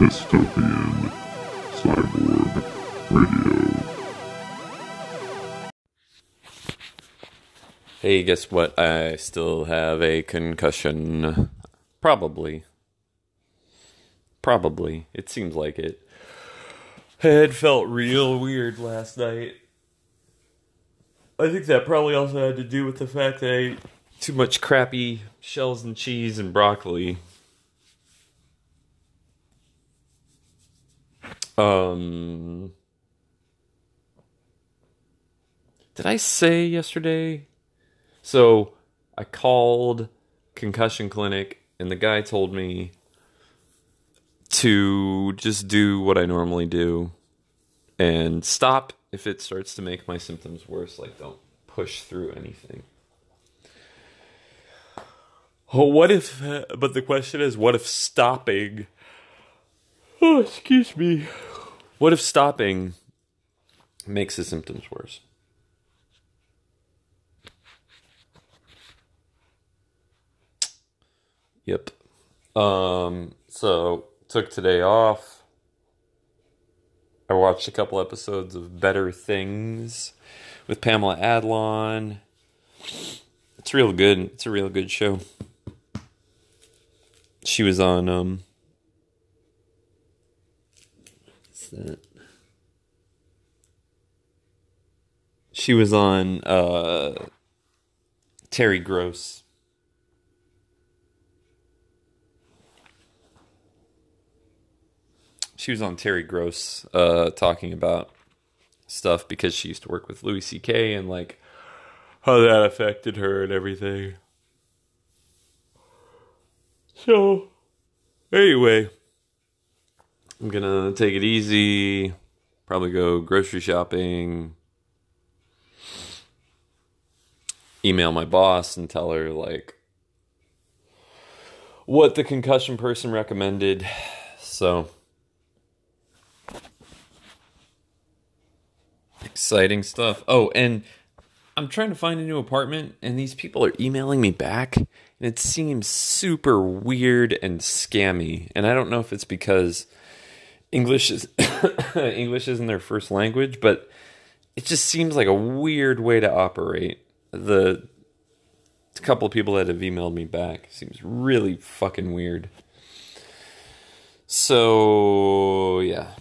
Dystopian Cyborg Radio. Hey, guess what? I still have a concussion. Probably. Probably. It seems like it. Head felt real weird last night. I think that probably also had to do with the fact that I ate too much crappy shells and cheese and broccoli. Um. Did I say yesterday? So I called concussion clinic and the guy told me to just do what I normally do and stop if it starts to make my symptoms worse. Like, don't push through anything. Oh, what if, but the question is, what if stopping, oh, excuse me, what if stopping makes the symptoms worse? Yep. Um, so took today off. I watched a couple episodes of Better Things with Pamela Adlon. It's real good. It's a real good show. She was on um that? She was on uh Terry Gross. she was on Terry Gross uh, talking about stuff because she used to work with Louis C.K. and like how that affected her and everything. So, anyway, I'm gonna take it easy. Probably go grocery shopping. Email my boss and tell her like what the concussion person recommended. So. Exciting stuff. Oh, and I'm trying to find a new apartment, and these people are emailing me back, and it seems super weird and scammy. And I don't know if it's because English is English isn't their first language, but it just seems like a weird way to operate. The couple of people that have emailed me back seems really fucking weird. So yeah.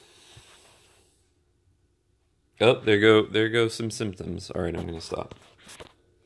Oh, there go there go some symptoms. All right, I'm gonna stop.